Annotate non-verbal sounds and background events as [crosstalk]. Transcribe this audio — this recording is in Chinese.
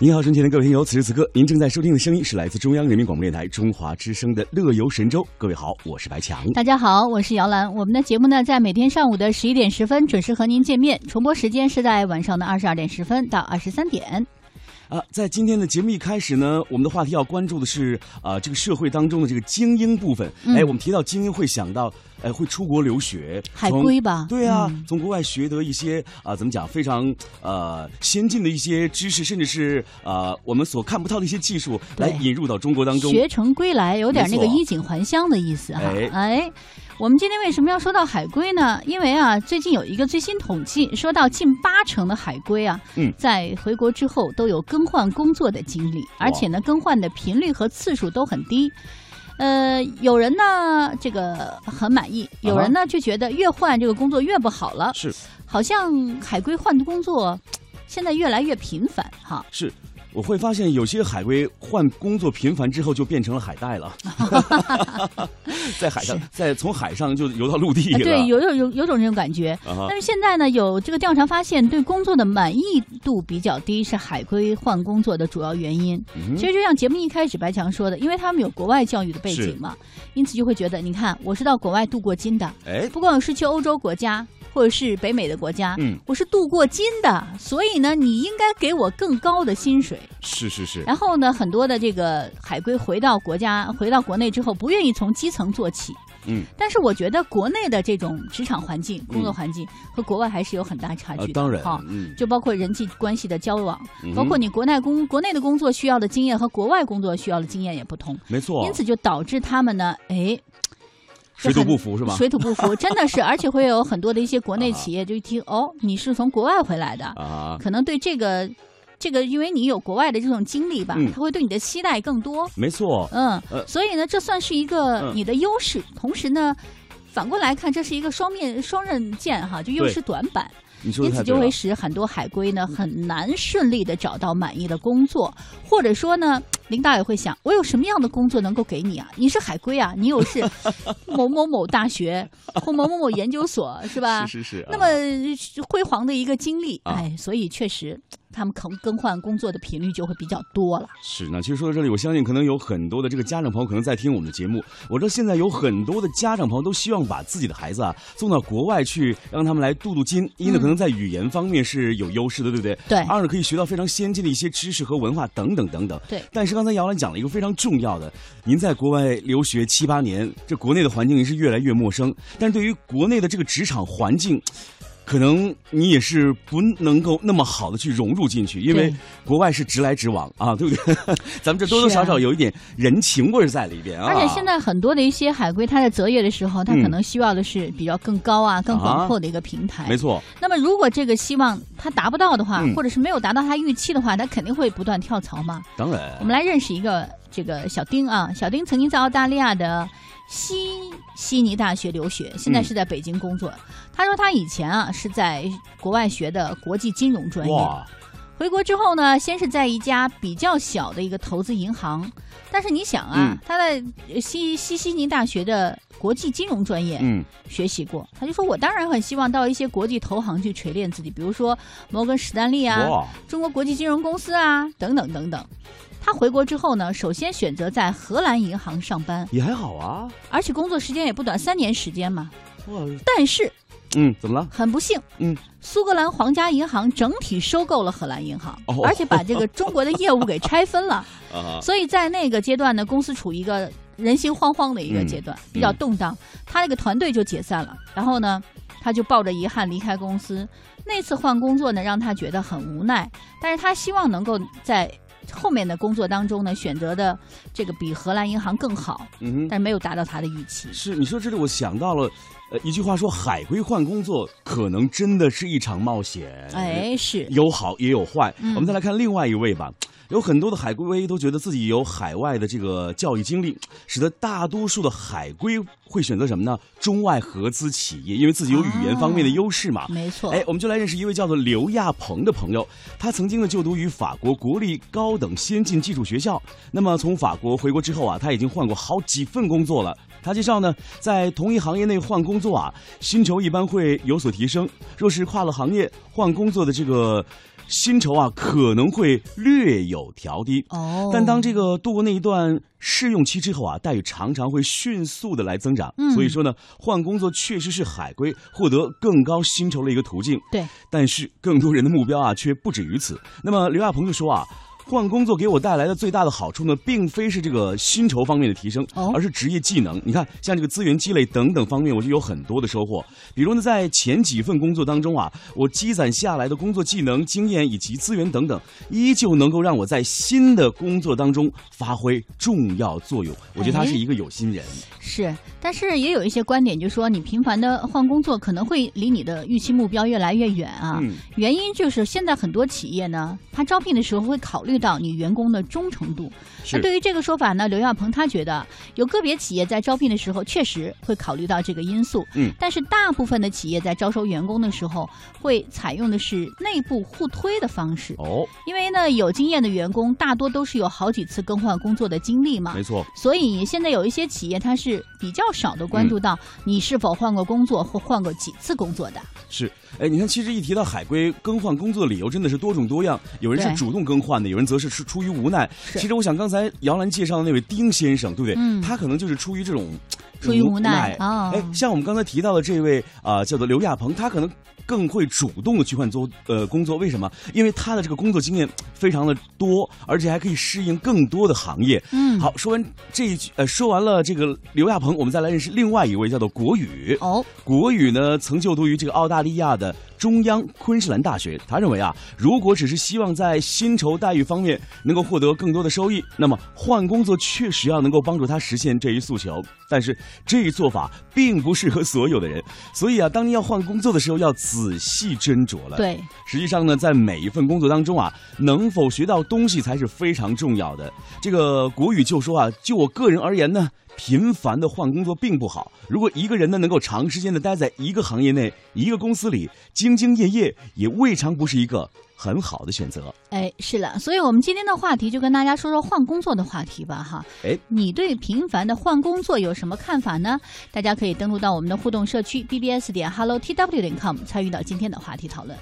您好，尊敬的各位听友，此时此刻您正在收听的声音是来自中央人民广播电台中华之声的《乐游神州》。各位好，我是白强。大家好，我是姚兰。我们的节目呢，在每天上午的十一点十分准时和您见面，重播时间是在晚上的二十二点十分到二十三点。啊，在今天的节目一开始呢，我们的话题要关注的是啊，这个社会当中的这个精英部分。哎，我们提到精英，会想到哎，会出国留学，海归吧？对啊，从国外学得一些啊，怎么讲，非常呃先进的一些知识，甚至是呃我们所看不到的一些技术，来引入到中国当中。学成归来，有点那个衣锦还乡的意思哈。哎。我们今天为什么要说到海归呢？因为啊，最近有一个最新统计，说到近八成的海归啊，在回国之后都有更换工作的经历，而且呢，更换的频率和次数都很低。呃，有人呢这个很满意，有人呢就觉得越换这个工作越不好了。是，好像海归换的工作现在越来越频繁哈。是。我会发现有些海归换工作频繁之后就变成了海带了，[laughs] 在海上，在从海上就游到陆地了。对，有有有有种这种感觉。但是现在呢，有这个调查发现，对工作的满意度比较低是海归换工作的主要原因。其实就像节目一开始白强说的，因为他们有国外教育的背景嘛，因此就会觉得，你看我是到国外镀过金的，哎，不管是去欧洲国家。或者是北美的国家，嗯，我是镀过金的，所以呢，你应该给我更高的薪水。是是是。然后呢，很多的这个海归回到国家、回到国内之后，不愿意从基层做起。嗯。但是我觉得国内的这种职场环境、工作环境和国外还是有很大差距的。当然，哈，嗯，就包括人际关系的交往，包括你国内工、国内的工作需要的经验和国外工作需要的经验也不同。没错。因此就导致他们呢，哎。水土不服是吧？水土不服，真的是，而且会有很多的一些国内企业就一听哦，你是从国外回来的啊，可能对这个，这个，因为你有国外的这种经历吧，他会对你的期待更多。没错，嗯，所以呢，这算是一个你的优势，同时呢，反过来看，这是一个双面双刃剑哈，就优势短板。因此就会使很多海归呢很难顺利的找到满意的工作，或者说呢，领导也会想，我有什么样的工作能够给你啊？你是海归啊，你又是 [laughs] 某某某大学 [laughs] 或某某某研究所是吧？是是是。那么辉煌的一个经历，哎，所以确实。他们可能更换工作的频率就会比较多了。是，那其实说到这里，我相信可能有很多的这个家长朋友可能在听我们的节目。我知道现在有很多的家长朋友都希望把自己的孩子啊送到国外去，让他们来镀镀金。一呢，可能在语言方面是有优势的，对不对？对。二呢，可以学到非常先进的一些知识和文化等等等等。对。但是刚才姚兰讲了一个非常重要的，您在国外留学七八年，这国内的环境是越来越陌生，但是对于国内的这个职场环境。可能你也是不能够那么好的去融入进去，因为国外是直来直往啊，对不对？[laughs] 咱们这多多少少有一点人情味在里边啊。而且现在很多的一些海归，他在择业的时候，他可能需要的是比较更高啊、更广阔的一个平台。没错。那么如果这个希望他达不到的话，或者是没有达到他预期的话，他肯定会不断跳槽嘛。当然。我们来认识一个这个小丁啊，小丁曾经在澳大利亚的。西悉尼大学留学，现在是在北京工作。他说他以前啊是在国外学的国际金融专业，回国之后呢，先是在一家比较小的一个投资银行。但是你想啊，他在西西悉尼大学的国际金融专业学习过，他就说我当然很希望到一些国际投行去锤炼自己，比如说摩根史丹利啊、中国国际金融公司啊等等等等。他回国之后呢，首先选择在荷兰银行上班，也还好啊，而且工作时间也不短，三年时间嘛。但是，嗯，怎么了？很不幸，嗯，苏格兰皇家银行整体收购了荷兰银行，而且把这个中国的业务给拆分了。[laughs] 啊！所以在那个阶段呢，公司处于一个人心惶惶的一个阶段，比较动荡。他那个团队就解散了，然后呢，他就抱着遗憾离开公司。那次换工作呢，让他觉得很无奈，但是他希望能够在。后面的工作当中呢，选择的这个比荷兰银行更好，嗯，但是没有达到他的预期。是你说这里，我想到了，呃，一句话说，海归换工作可能真的是一场冒险。哎，是有好也有坏。我们再来看另外一位吧。有很多的海归都觉得自己有海外的这个教育经历，使得大多数的海归会选择什么呢？中外合资企业，因为自己有语言方面的优势嘛。没错。哎，我们就来认识一位叫做刘亚鹏的朋友，他曾经呢就读于法国国立高等先进技术学校。那么从法国回国之后啊，他已经换过好几份工作了。他介绍呢，在同一行业内换工作啊，薪酬一般会有所提升。若是跨了行业换工作的这个。薪酬啊可能会略有调低哦，但当这个度过那一段试用期之后啊，待遇常常会迅速的来增长。嗯，所以说呢，换工作确实是海归获得更高薪酬的一个途径。对，但是更多人的目标啊却不止于此。那么刘亚鹏就说啊。换工作给我带来的最大的好处呢，并非是这个薪酬方面的提升，而是职业技能。你看，像这个资源积累等等方面，我就有很多的收获。比如呢，在前几份工作当中啊，我积攒下来的工作技能、经验以及资源等等，依旧能够让我在新的工作当中发挥重要作用。我觉得他是一个有心人。是，但是也有一些观点，就说你频繁的换工作，可能会离你的预期目标越来越远啊。原因就是现在很多企业呢，他招聘的时候会考虑。到你员工的忠诚度，那对于这个说法呢，刘亚鹏他觉得有个别企业在招聘的时候确实会考虑到这个因素，嗯，但是大部分的企业在招收员工的时候会采用的是内部互推的方式，哦，因为呢有经验的员工大多都是有好几次更换工作的经历嘛，没错，所以现在有一些企业它是比较少的关注到你是否换过工作或换过几次工作的，是，哎，你看，其实一提到海归更换工作的理由真的是多种多样，有人是主动更换的，有人。则是出出于无奈。其实我想，刚才姚澜介绍的那位丁先生，对不对？嗯，他可能就是出于这种出于无奈啊。哎，像我们刚才提到的这位啊，叫做刘亚鹏，他可能。更会主动的去换做呃工作，为什么？因为他的这个工作经验非常的多，而且还可以适应更多的行业。嗯，好，说完这一句，呃，说完了这个刘亚鹏，我们再来认识另外一位，叫做国宇。哦，国宇呢曾就读于这个澳大利亚的中央昆士兰大学。他认为啊，如果只是希望在薪酬待遇方面能够获得更多的收益，那么换工作确实要能够帮助他实现这一诉求。但是这一做法并不适合所有的人，所以啊，当你要换工作的时候，要仔细斟酌了。对，实际上呢，在每一份工作当中啊，能否学到东西才是非常重要的。这个国语就说啊，就我个人而言呢，频繁的换工作并不好。如果一个人呢能够长时间的待在一个行业内、一个公司里，兢兢业业，也未尝不是一个。很好的选择，哎，是了，所以我们今天的话题就跟大家说说换工作的话题吧，哈，哎，你对频繁的换工作有什么看法呢？大家可以登录到我们的互动社区 bbs 点 hello tw 点 com 参与到今天的话题讨论。